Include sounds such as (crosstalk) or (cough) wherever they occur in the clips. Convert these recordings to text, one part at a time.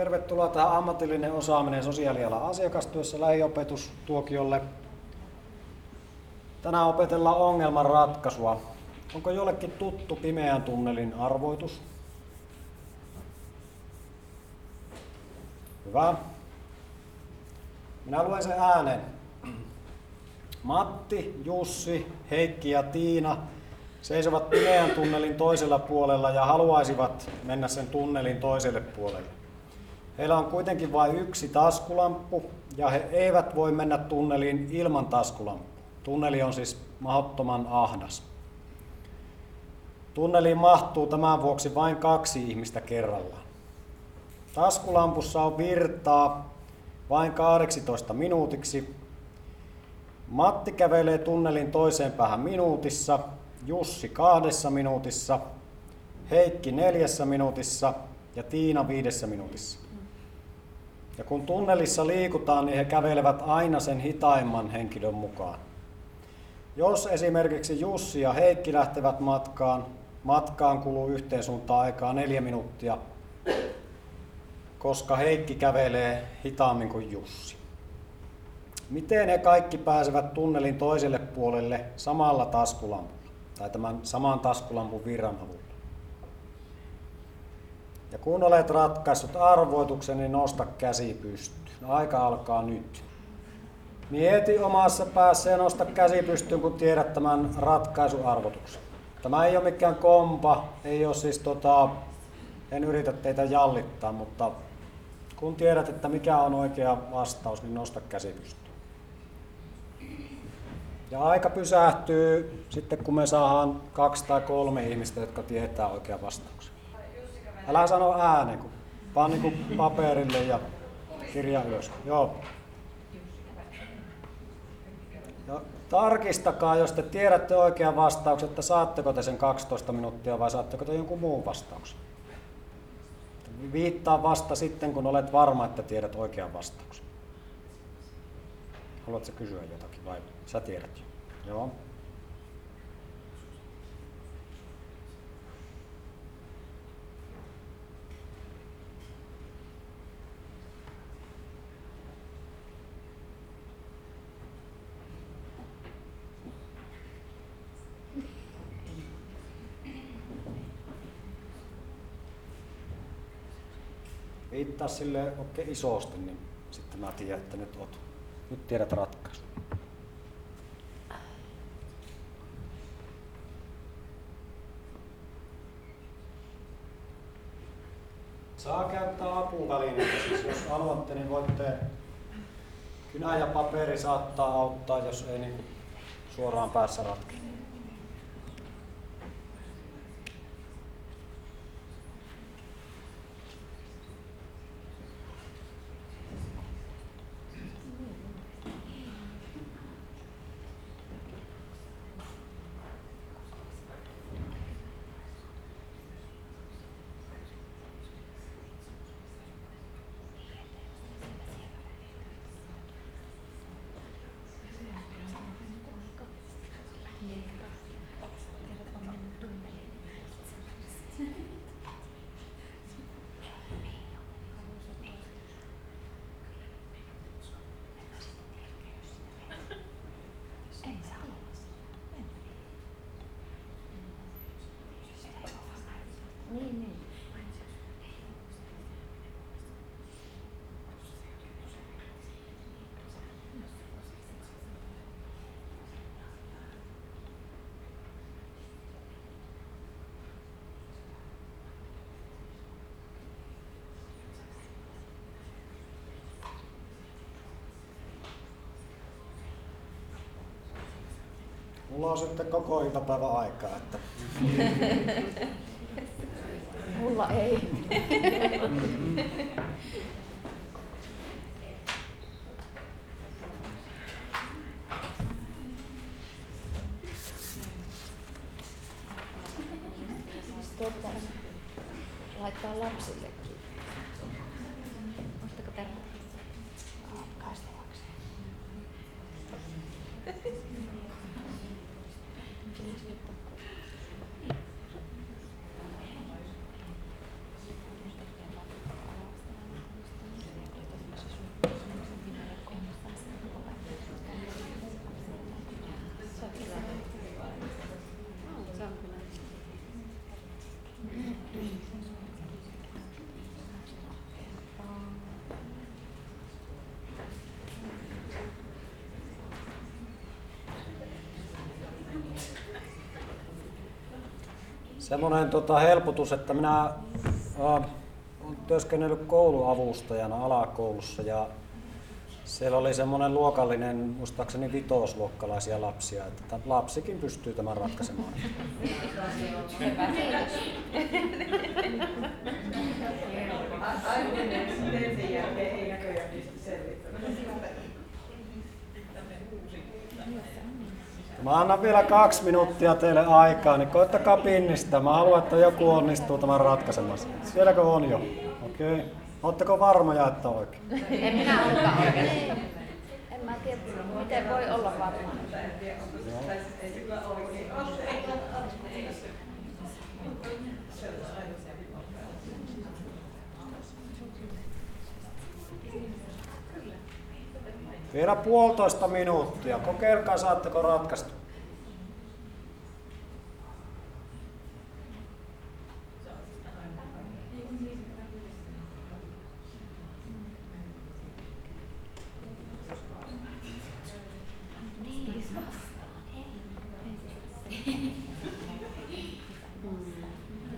Tervetuloa tähän ammatillinen osaaminen sosiaalialan asiakastyössä lähiopetustuokiolle. Tänään opetellaan ongelman ratkaisua. Onko jollekin tuttu pimeän tunnelin arvoitus? Hyvä. Minä luen sen äänen. Matti, Jussi, Heikki ja Tiina seisovat pimeän tunnelin toisella puolella ja haluaisivat mennä sen tunnelin toiselle puolelle. Heillä on kuitenkin vain yksi taskulamppu ja he eivät voi mennä tunneliin ilman taskulamppua. Tunneli on siis mahdottoman ahdas. Tunneliin mahtuu tämän vuoksi vain kaksi ihmistä kerrallaan. Taskulampussa on virtaa vain 18 minuutiksi. Matti kävelee tunnelin toiseen päähän minuutissa, Jussi kahdessa minuutissa, Heikki neljässä minuutissa ja Tiina viidessä minuutissa. Ja kun tunnelissa liikutaan, niin he kävelevät aina sen hitaimman henkilön mukaan. Jos esimerkiksi Jussi ja Heikki lähtevät matkaan, matkaan kuluu yhteen suuntaan aikaa neljä minuuttia, koska Heikki kävelee hitaammin kuin Jussi. Miten he kaikki pääsevät tunnelin toiselle puolelle samalla taskulampulla tai tämän saman taskulampun virran avulla? Ja kun olet ratkaissut arvoituksen, niin nosta käsi pystyyn. Aika alkaa nyt. Mieti omassa päässä ja nosta käsi pystyyn, kun tiedät tämän ratkaisuarvotuksen. Tämä ei ole mikään kompa, ei ole siis tota, en yritä teitä jallittaa, mutta kun tiedät, että mikä on oikea vastaus, niin nosta käsi pystyyn. Ja aika pysähtyy sitten, kun me saadaan kaksi tai kolme ihmistä, jotka tietää oikean vastauksen. Älä sano ääneen, kun vaan niin paperille ja kirja ylös. Joo. Ja tarkistakaa, jos te tiedätte oikean vastauksen, että saatteko te sen 12 minuuttia vai saatteko te jonkun muun vastauksen. Viittaa vasta sitten, kun olet varma, että tiedät oikean vastauksen. Haluatko kysyä jotakin vai sä tiedät jo? Joo. Viittaa sille oikein isosti, niin sitten mä tiedän, että nyt, oot, nyt tiedät ratkaisun. Saa käyttää apuvälineitä, siis jos haluatte, niin voitte kynä ja paperi saattaa auttaa, jos ei niin suoraan päässä ratkea. Mulla on sitten koko iltapäivä aikaa, että (laughs) Mulla ei. (laughs) Tuota, laittaa lapsillekin. Semmoinen tota, helpotus, että minä äh, olen työskennellyt kouluavustajana alakoulussa ja siellä oli semmoinen luokallinen, muistaakseni vitosluokkalaisia lapsia, että lapsikin pystyy tämän ratkaisemaan. (laughs) Mä annan vielä kaksi minuuttia teille aikaa, niin koittakaa pinnistä. Mä haluan, että joku onnistuu tämän ratkaisemassa. Sielläkö on jo? Okei. Okay. Oletteko varmoja, että oikein? En minä olekaan oikein. En mä tiedä, miten voi olla varma. Vielä puolitoista minuuttia. Kokeilkaa, saatteko ratkaista.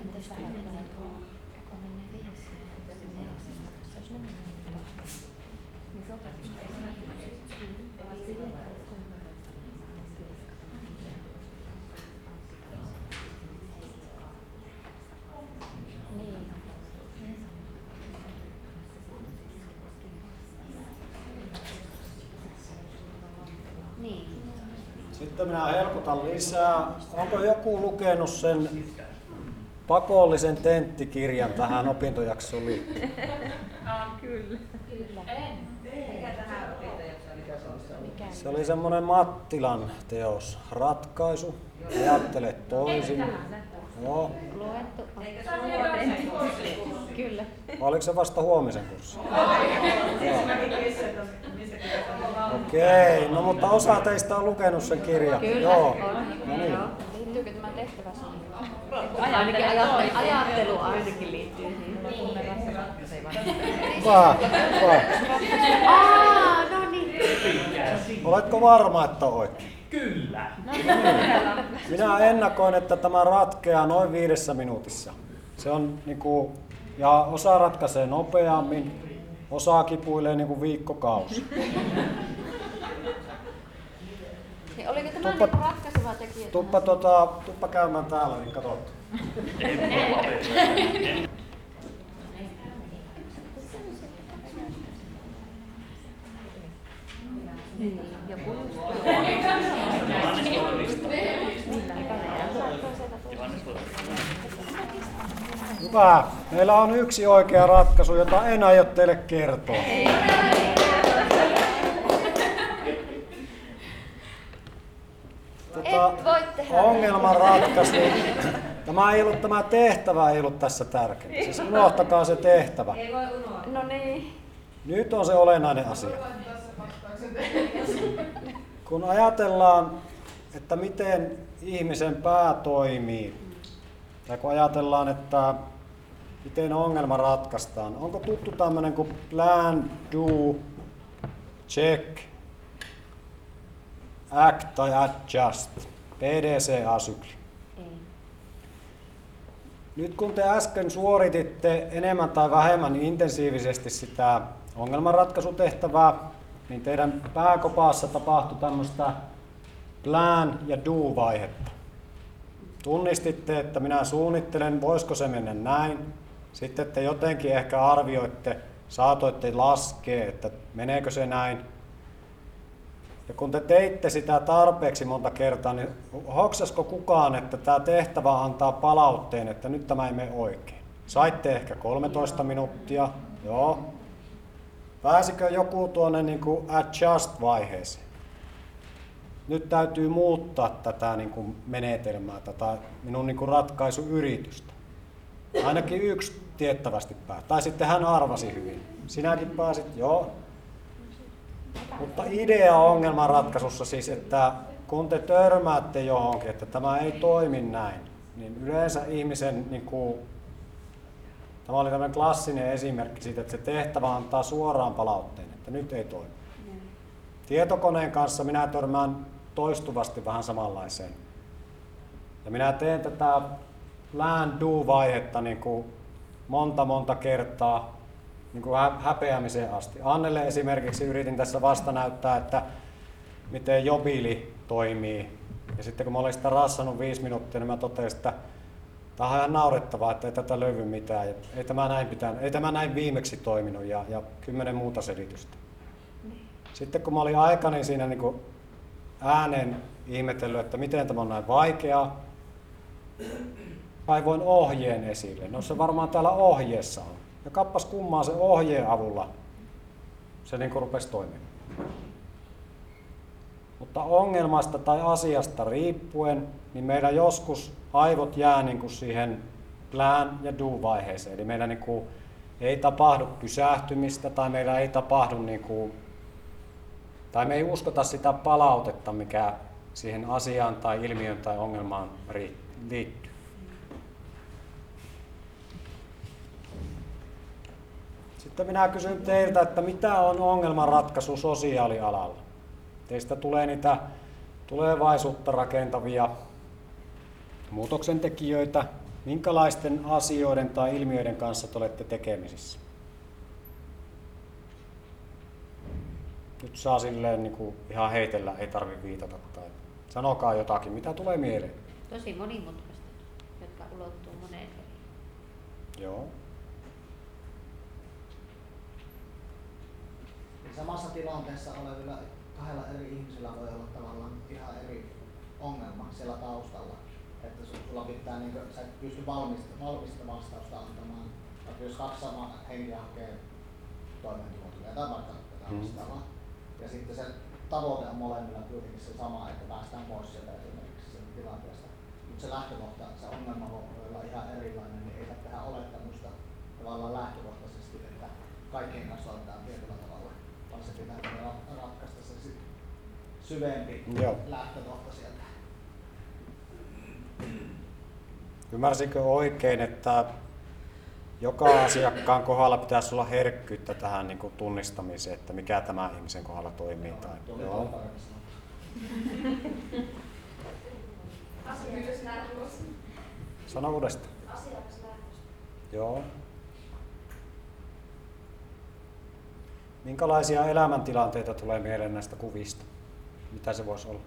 Entäs vähän menee tuo, kun menee viisi? Se olisi mennyt. Niin. Niin. Sitten minä helpotan lisää. Onko joku lukenut sen pakollisen tenttikirjan tähän opintojaksoon liittyen? (laughs) Kyllä. Mikä? Se oli semmoinen Mattilan teos, ratkaisu, ajattele toisin. Joo. Luettu. Kyllä. Oliko se vasta huomisen kurssi? Okei, no mutta osa teistä on lukenut sen kirjan. Kyllä. Joo. On. No niin. Joo. Liittyykö tämä tehtävä? Ainakin ajattelu- ajattelu ainakin liittyy siihen. Hyvä. Aa, no niin. Oletko varma, että oikein? Kyllä. Minä ennakoin, että tämä ratkeaa noin viidessä minuutissa. Se on niinku, ja osa ratkaisee nopeammin, osa kipuilee niinku viikkokausi. Niin oliko tämä Tuppa- niinku ratkaiseva tekijä? Tuppa, tota, tuppa käymään täällä, niin katsot. Joku Hyvä. Meillä on yksi oikea ratkaisu, jota en aio teille kertoa. Et voi tehdä. ongelman ratkaisu. Tämä ei ollut tämä tehtävä ei ollut tässä tärkeä. Siis unohtakaa se tehtävä. No niin. Nyt on se olennainen asia. Kun ajatellaan, että miten ihmisen pää toimii, tai kun ajatellaan, että miten ongelma ratkaistaan, onko tuttu tämmöinen kuin plan, do, check, act tai adjust, PDCA-sykli? Nyt kun te äsken suorititte enemmän tai vähemmän intensiivisesti sitä ongelmanratkaisutehtävää, niin teidän pääkopassa tapahtui tämmöistä plan ja do-vaihetta. Tunnistitte, että minä suunnittelen, voisiko se mennä näin. Sitten te jotenkin ehkä arvioitte, saatoitte laskea, että meneekö se näin. Ja kun te teitte sitä tarpeeksi monta kertaa, niin hoksasko kukaan, että tämä tehtävä antaa palautteen, että nyt tämä ei mene oikein? Saitte ehkä 13 minuuttia, joo. Pääsikö joku tuonne niin kuin adjust-vaiheeseen? Nyt täytyy muuttaa tätä niin kuin menetelmää, tätä minun niin kuin ratkaisuyritystä. Ainakin yksi tiettävästi pääsi. Tai sitten hän arvasi hyvin. Sinäkin pääsit, joo. Mutta idea ongelmanratkaisussa siis, että kun te törmäätte johonkin, että tämä ei toimi näin, niin yleensä ihmisen, niin kuin, tämä oli tämmöinen klassinen esimerkki siitä, että se tehtävä antaa suoraan palautteen, että nyt ei toimi. Tietokoneen kanssa minä törmään toistuvasti vähän samanlaiseen. Ja minä teen tätä lään do-vaihetta niin kuin monta monta kertaa niin kuin hä- häpeämiseen asti. Annelle esimerkiksi yritin tässä vasta näyttää, että miten jobili toimii. Ja sitten kun mä olin sitä rassannut viisi minuuttia, niin mä totesin, että tämä on ihan naurettavaa, että ei tätä löydy mitään. Ja ei, tämä näin pitää, ei tämä näin viimeksi toiminut ja, ja kymmenen muuta selitystä. Sitten kun mä olin aikani siinä niin kuin ääneen ihmetellyt, että miten tämä on näin vaikeaa, kaivoin ohjeen esille. No se varmaan täällä ohjeessa on. Ja kappas kummaa se ohjeen avulla se niin kuin rupesi toimimaan. Mutta ongelmasta tai asiasta riippuen, niin meidän joskus aivot jää niin kuin siihen plan ja do-vaiheeseen. Eli meillä niin kuin ei tapahdu pysähtymistä tai meillä ei tapahdu niin kuin, tai me ei uskota sitä palautetta, mikä siihen asiaan tai ilmiön tai ongelmaan liittyy. Sitten minä kysyn teiltä, että mitä on ongelmanratkaisu sosiaalialalla? Teistä tulee niitä tulevaisuutta rakentavia muutoksentekijöitä. Minkälaisten asioiden tai ilmiöiden kanssa te olette tekemisissä? Nyt saa silleen niin kuin ihan heitellä, ei tarvi viitata tai sanokaa jotakin, mitä tulee mieleen. Tosi monimutkaista, jotka ulottuu moneen eri. Joo. Samassa tilanteessa olevilla kahdella eri ihmisellä voi olla tavallaan ihan eri ongelma siellä taustalla. Että su- sulla pitää, niin kuin, sä et pysty valmista, valmista vastausta antamaan. Vaikka jos kaksi samaa henkeä hakee toimeentulotukea tai vaikka jotain vastaavaa. Ja sitten se tavoite on molemmilla kuitenkin se sama, että päästään pois sieltä esimerkiksi sen tilanteesta. Mutta se lähtökohta, se ongelma voi olla ihan erilainen, niin ei tehdä olettamusta tavallaan lähtökohtaisesti, että kaikkien kanssa toimitaan tietyllä se pitää ra- ratkaista se sit syvempi Joo. lähtökohta sieltä. Ymmärsinkö oikein, että joka asiakkaan kohdalla pitäisi olla herkkyyttä tähän niin kuin tunnistamiseen, että mikä tämä ihmisen kohdalla toimii? Tai, Tuli joo. Asiakaslähtöistä. Sano uudestaan. Asiakaslähtöistä. Joo. Minkälaisia elämäntilanteita tulee mieleen näistä kuvista? Mitä se voisi olla?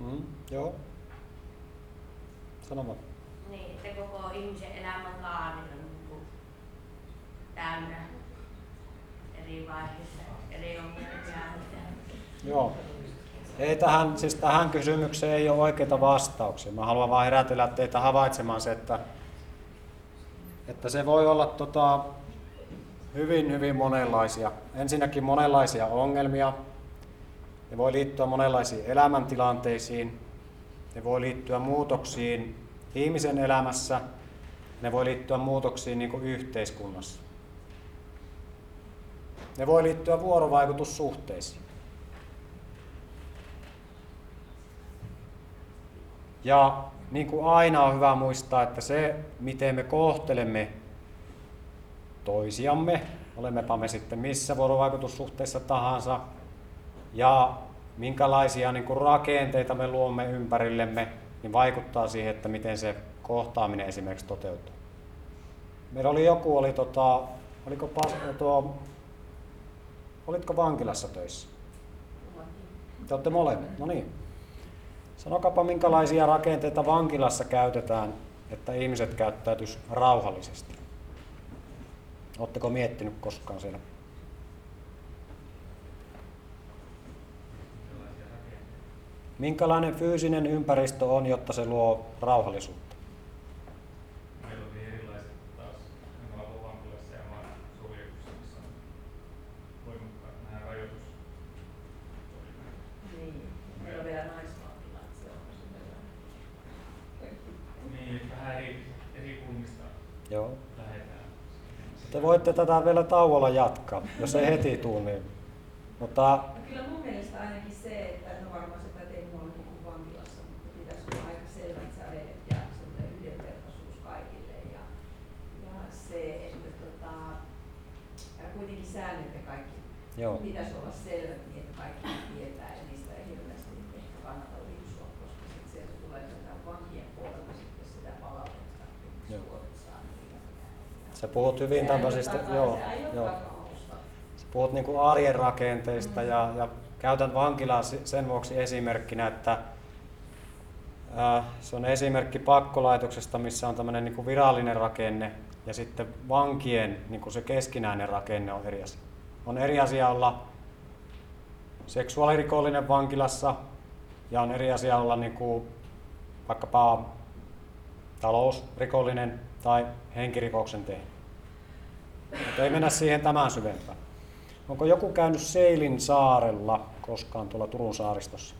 Mm, joo. Sano vaan. Niin, että koko ihmisen elämän kaari on niin kuin täynnä eri vaiheissa, eri ongelmia. Joo. Ei tähän, siis tähän kysymykseen ei ole oikeita vastauksia. Mä haluan vain herätellä teitä havaitsemaan se, että, että se voi olla tota, hyvin, hyvin monenlaisia. Ensinnäkin monenlaisia ongelmia. Ne voi liittyä monenlaisiin elämäntilanteisiin. Ne voi liittyä muutoksiin ihmisen elämässä. Ne voi liittyä muutoksiin niin yhteiskunnassa. Ne voi liittyä vuorovaikutussuhteisiin. Ja niin kuin aina on hyvä muistaa, että se, miten me kohtelemme toisiamme, olemmepa me sitten missä vuorovaikutussuhteessa tahansa, ja minkälaisia niin kuin rakenteita me luomme ympärillemme, niin vaikuttaa siihen, että miten se kohtaaminen esimerkiksi toteutuu. Meillä oli joku, oli tota, oliko tuo, olitko vankilassa töissä? Te olette molemmat, no niin. Sanokapa, minkälaisia rakenteita vankilassa käytetään, että ihmiset käyttäytyis rauhallisesti? Oletteko miettinyt koskaan siellä? Minkälainen fyysinen ympäristö on, jotta se luo rauhallisuutta? voitte tätä vielä tauolla jatkaa, jos ei heti tule. Niin. Mutta... No kyllä mun mielestä ainakin se, että no varmaan se pätee muuallakin kuin vankilassa, mutta pitäisi olla aika selvät sävelet ja yhdenvertaisuus kaikille. Ja, ja se, että tota, ja kuitenkin säännöt ja kaikki Joo. pitäisi olla selvät niin, että kaikki tietää ja niistä ei hirveästi ehkä kannata liikkua, koska se sieltä tulee tätä vankien puolella Sä puhut hyvin tämmöisistä, joo, joo. Sä puhut niin kuin arjen rakenteista ja, ja käytän vankilaa sen vuoksi esimerkkinä, että ää, se on esimerkki pakkolaitoksesta, missä on tämmöinen niin kuin virallinen rakenne ja sitten vankien niin kuin se keskinäinen rakenne on eri asia. On eri asia olla seksuaalirikollinen vankilassa ja on eri asia olla niin kuin vaikkapa talousrikollinen tai henkirikoksen tehnyt. Mutta ei mennä siihen tämän syvempään. Onko joku käynyt Seilin saarella koskaan tuolla Turun saaristossa?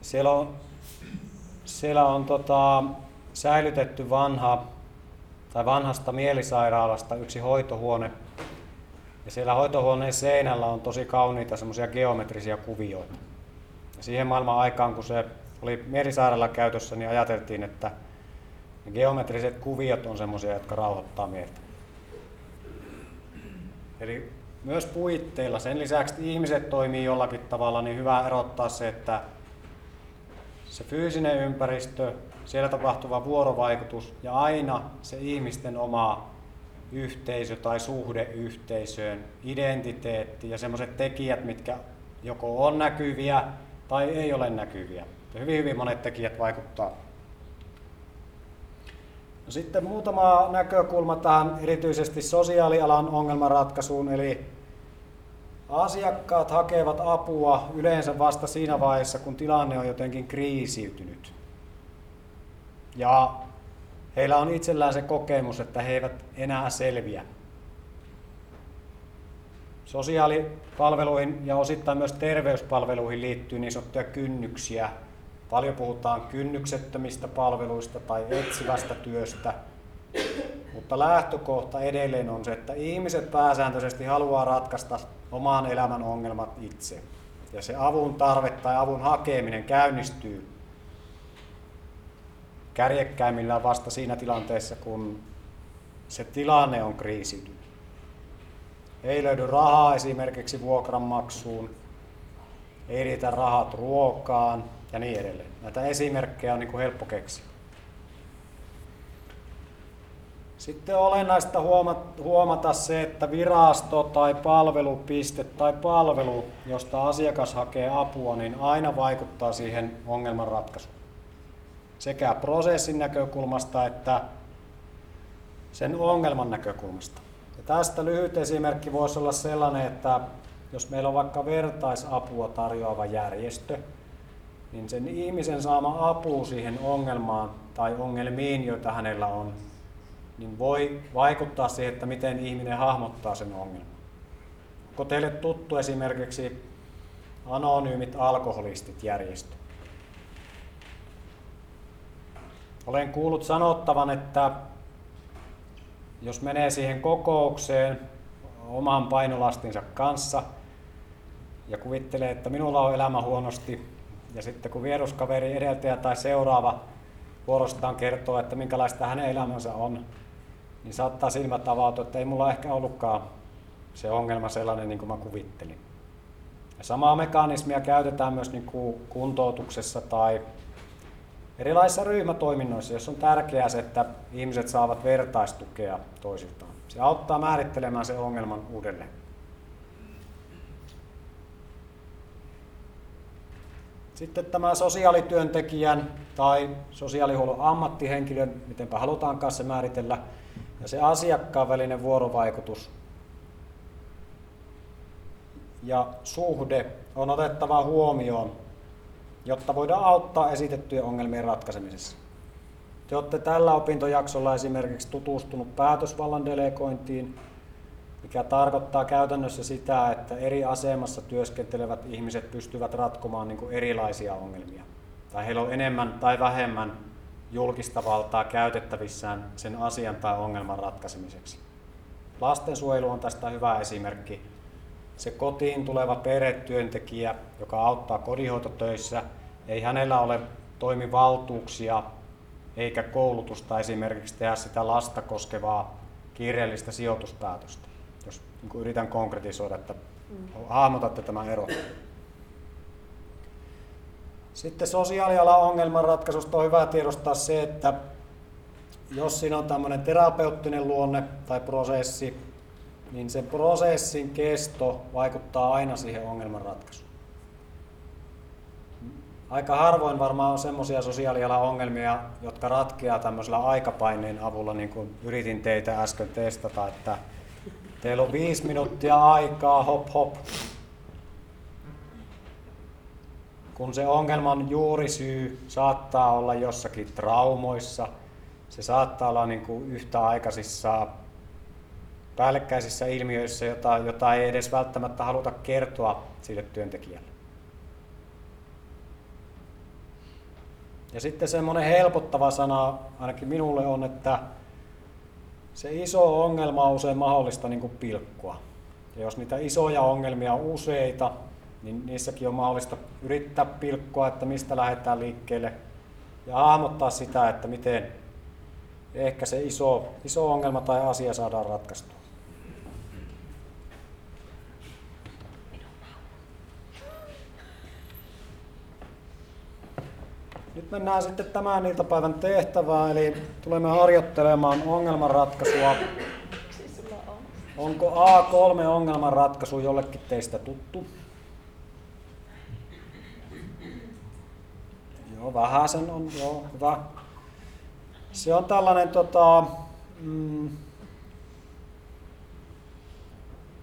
Siellä on, siellä on tota, säilytetty vanha tai vanhasta mielisairaalasta yksi hoitohuone. Ja siellä hoitohuoneen seinällä on tosi kauniita semmoisia geometrisia kuvioita. Ja siihen maailman aikaan, kun se oli mielisairaala käytössä, niin ajateltiin, että ne geometriset kuviot on semmoisia, jotka rauhoittaa mieltä. Eli myös puitteilla, sen lisäksi että ihmiset toimii jollakin tavalla, niin hyvä erottaa se, että se fyysinen ympäristö, siellä tapahtuva vuorovaikutus ja aina se ihmisten oma yhteisö tai suhde yhteisöön, identiteetti ja semmoiset tekijät, mitkä joko on näkyviä tai ei ole näkyviä. Hyvin, hyvin monet tekijät vaikuttaa. No sitten muutama näkökulma tähän erityisesti sosiaalialan ongelmanratkaisuun, eli asiakkaat hakevat apua yleensä vasta siinä vaiheessa, kun tilanne on jotenkin kriisiytynyt. Ja heillä on itsellään se kokemus, että he eivät enää selviä. Sosiaalipalveluihin ja osittain myös terveyspalveluihin liittyy niin sanottuja kynnyksiä. Paljon puhutaan kynnyksettömistä palveluista tai etsivästä työstä, mutta lähtökohta edelleen on se, että ihmiset pääsääntöisesti haluaa ratkaista oman elämän ongelmat itse. Ja se avun tarve tai avun hakeminen käynnistyy kärjekkäimmillään vasta siinä tilanteessa, kun se tilanne on kriisiytynyt. Ei löydy rahaa esimerkiksi vuokranmaksuun, ei riitä rahat ruokaan ja niin edelleen. Näitä esimerkkejä on niin kuin helppo keksiä. Sitten on olennaista huomata se, että virasto tai palvelupiste tai palvelu, josta asiakas hakee apua, niin aina vaikuttaa siihen ongelman ratkaisuun. Sekä prosessin näkökulmasta että sen ongelman näkökulmasta. Ja tästä lyhyt esimerkki voisi olla sellainen, että jos meillä on vaikka vertaisapua tarjoava järjestö, niin sen ihmisen saama apu siihen ongelmaan tai ongelmiin, joita hänellä on, niin voi vaikuttaa siihen, että miten ihminen hahmottaa sen ongelman. Onko teille tuttu esimerkiksi anonyymit alkoholistit järjestö? Olen kuullut sanottavan, että jos menee siihen kokoukseen oman painolastinsa kanssa ja kuvittelee, että minulla on elämä huonosti, ja sitten kun vieruskaveri edeltäjä tai seuraava vuorostaan kertoo, että minkälaista hänen elämänsä on, niin saattaa silmät avautua, että ei mulla ehkä ollutkaan se ongelma sellainen niin kuin mä kuvittelin. Ja samaa mekanismia käytetään myös niin kuin kuntoutuksessa tai erilaisissa ryhmätoiminnoissa, jos on tärkeää se, että ihmiset saavat vertaistukea toisiltaan. Se auttaa määrittelemään sen ongelman uudelleen. Sitten tämä sosiaalityöntekijän tai sosiaalihuollon ammattihenkilön, mitenpä halutaankaan se määritellä, ja se asiakkaan välinen vuorovaikutus ja suhde on otettava huomioon, jotta voidaan auttaa esitettyjen ongelmien ratkaisemisessa. Te olette tällä opintojaksolla esimerkiksi tutustunut päätösvallan delegointiin, mikä tarkoittaa käytännössä sitä, että eri asemassa työskentelevät ihmiset pystyvät ratkomaan niin kuin erilaisia ongelmia. Tai heillä on enemmän tai vähemmän julkista valtaa käytettävissään sen asian tai ongelman ratkaisemiseksi. Lastensuojelu on tästä hyvä esimerkki. Se kotiin tuleva perhetyöntekijä, joka auttaa kodinhoitotöissä, ei hänellä ole toimivaltuuksia eikä koulutusta esimerkiksi tehdä sitä lasta koskevaa kiireellistä sijoituspäätöstä. Jos niin yritän konkretisoida, että hahmotatte tämän eron. Sitten sosiaalialan ongelmanratkaisusta on hyvä tiedostaa se, että jos siinä on tämmöinen terapeuttinen luonne tai prosessi, niin sen prosessin kesto vaikuttaa aina siihen ongelmanratkaisuun. Aika harvoin varmaan on semmoisia sosiaalialan ongelmia, jotka ratkeaa tämmöisellä aikapaineen avulla, niin kuin yritin teitä äsken testata, että teillä on viisi minuuttia aikaa, hop hop. Kun se ongelman juurisyy saattaa olla jossakin traumoissa, se saattaa olla niin kuin yhtäaikaisissa päällekkäisissä ilmiöissä, jota, jota ei edes välttämättä haluta kertoa sille työntekijälle. Ja sitten semmoinen helpottava sana ainakin minulle on, että se iso ongelma on usein mahdollista niin kuin pilkkua. Ja jos niitä isoja ongelmia on useita, niin niissäkin on mahdollista yrittää pilkkoa, että mistä lähdetään liikkeelle ja hahmottaa sitä, että miten ehkä se iso, iso ongelma tai asia saadaan ratkaistua. Mennään sitten tämän iltapäivän tehtävään, eli tulemme harjoittelemaan ongelmanratkaisua. Onko A3 ongelmanratkaisu jollekin teistä tuttu? Joo, vähän sen on, joo, hyvä. Se on tällainen tota, mm,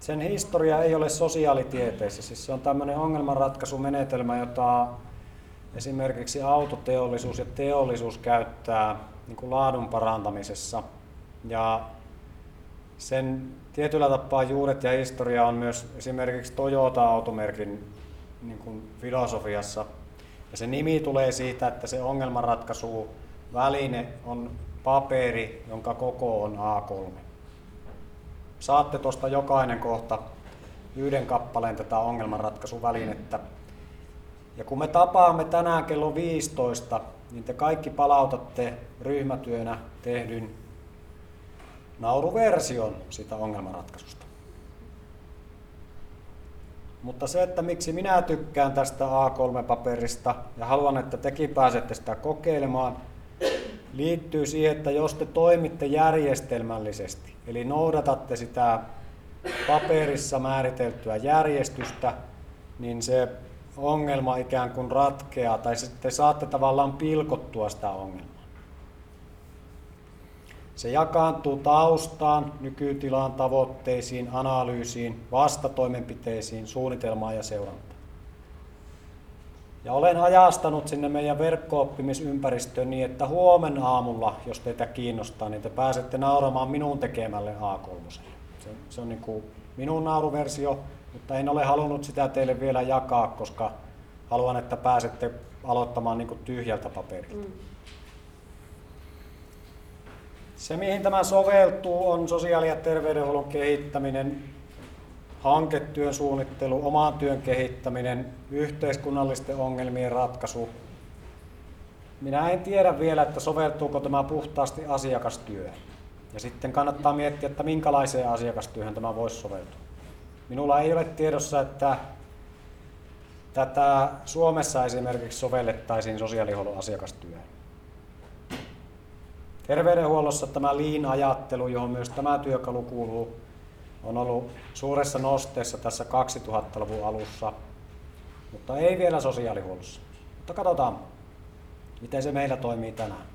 sen historia ei ole sosiaalitieteissä, siis se on tämmöinen ongelmanratkaisumenetelmä, jota esimerkiksi autoteollisuus ja teollisuus käyttää niin kuin laadun parantamisessa. Ja sen tietyllä tapaa juuret ja historia on myös esimerkiksi Toyota-automerkin niin kuin filosofiassa. Ja se nimi tulee siitä, että se ongelmanratkaisu väline on paperi, jonka koko on A3. Saatte tuosta jokainen kohta yhden kappaleen tätä ongelmanratkaisuvälinettä. Ja kun me tapaamme tänään kello 15, niin te kaikki palautatte ryhmätyönä tehdyn nauruversion sitä ongelmanratkaisusta. Mutta se, että miksi minä tykkään tästä A3-paperista ja haluan, että tekin pääsette sitä kokeilemaan, liittyy siihen, että jos te toimitte järjestelmällisesti, eli noudatatte sitä paperissa määriteltyä järjestystä, niin se ongelma ikään kuin ratkeaa, tai sitten saatte tavallaan pilkottua sitä ongelmaa. Se jakaantuu taustaan, nykytilaan, tavoitteisiin, analyysiin, vastatoimenpiteisiin, suunnitelmaan ja seurantaan. Ja olen ajastanut sinne meidän verkko-oppimisympäristöön niin, että huomenna aamulla, jos teitä kiinnostaa, niin te pääsette nauramaan minun tekemälle A3. Se, se on niin kuin minun nauruversio, mutta en ole halunnut sitä teille vielä jakaa, koska haluan, että pääsette aloittamaan niin kuin tyhjältä paperilta. Mm. Se, mihin tämä soveltuu, on sosiaali- ja terveydenhuollon kehittäminen, hanketyön suunnittelu, oman työn kehittäminen, yhteiskunnallisten ongelmien ratkaisu. Minä en tiedä vielä, että soveltuuko tämä puhtaasti asiakastyöhön. Ja sitten kannattaa miettiä, että minkälaiseen asiakastyöhön tämä voisi soveltua. Minulla ei ole tiedossa, että tätä Suomessa esimerkiksi sovellettaisiin sosiaalihuollon asiakastyöhön. Terveydenhuollossa tämä liin-ajattelu, johon myös tämä työkalu kuuluu, on ollut suuressa nosteessa tässä 2000-luvun alussa, mutta ei vielä sosiaalihuollossa. Mutta katsotaan, miten se meillä toimii tänään.